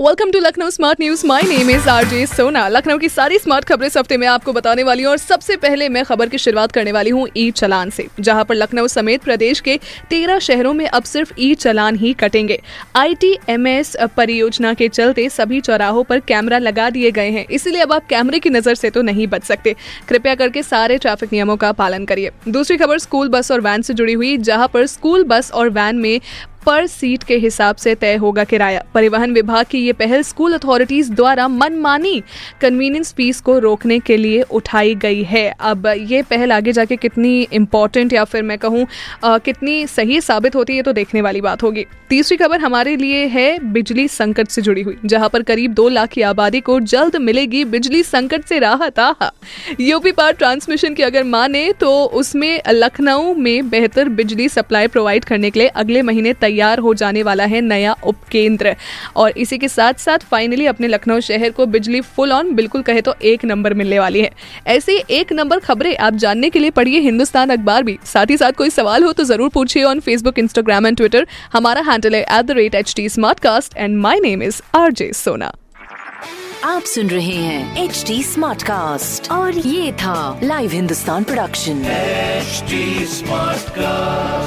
welcome to Lucknow smart news my name is RJ Sona Lucknow की सारी smart खबरें इस हफ़्ते में आपको बताने वाली हूँ और सबसे पहले मैं खबर की शुरुआत करने वाली हूँ ई चलान से, जहाँ पर लखनऊ समेत प्रदेश के तेरह शहरों में अब सिर्फ़ ई चलान ही कटेंगे। आईटीएमएस परियोजना के चलते सभी चौराहों पर कैमरा लगा दिए गए हैं। इसलिए अब आप कैमरे की नज़र से तो नहीं बच सकते। कृपया करके सारे ट्रैफ़िक नियमों का पालन करिए। दूसरी खबर, स्कूल बस और वैन से जुड़ी हुई, जहाँ पर स्कूल बस और वैन में पर सीट के हिसाब से तय होगा किराया। परिवहन विभाग की ये पहल स्कूल अथॉरिटीज द्वारा मनमानी कन्वीनियंस फ़ीस को रोकने के लिए उठाई गई है। अब ये पहल आगे जाके कितनी इम्पोर्टेंट या फिर मैं कहूँ कितनी सही साबित होती है तो देखने वाली बात होगी। तीसरी खबर हमारे लिए है बिजली संकट से जुड़ी हुई, जहाँ पर करीब दो लाख की आबादी को जल्द मिलेगी बिजली संकट से राहत, आहा। यूपी पावर ट्रांसमिशन की अगर माने तो उसमें लखनऊ में बेहतर बिजली सप्लाई प्रोवाइड करने के लिए अगले महीने तैयार हो जाने वाला है नया उपकेंद्र। और इसी के साथ साथ फाइनली अपने लखनऊ शहर को बिजली फुल ऑन बिल्कुल कहे तो एक नंबर मिलने वाली है। ऐसे एक नंबर खबरें आप जानने के लिए पढ़िए हिंदुस्तान अखबार भी। साथ ही साथ कोई सवाल हो तो ज़रूर पूछिए on Facebook Instagram and Twitter हमारा हैंडल है at the rate H T smart cast and my name is R J Sona आप सुन रहे हैं एच डी स्मार्ट कास्ट और ये था live Hindustan production HD Smartcast.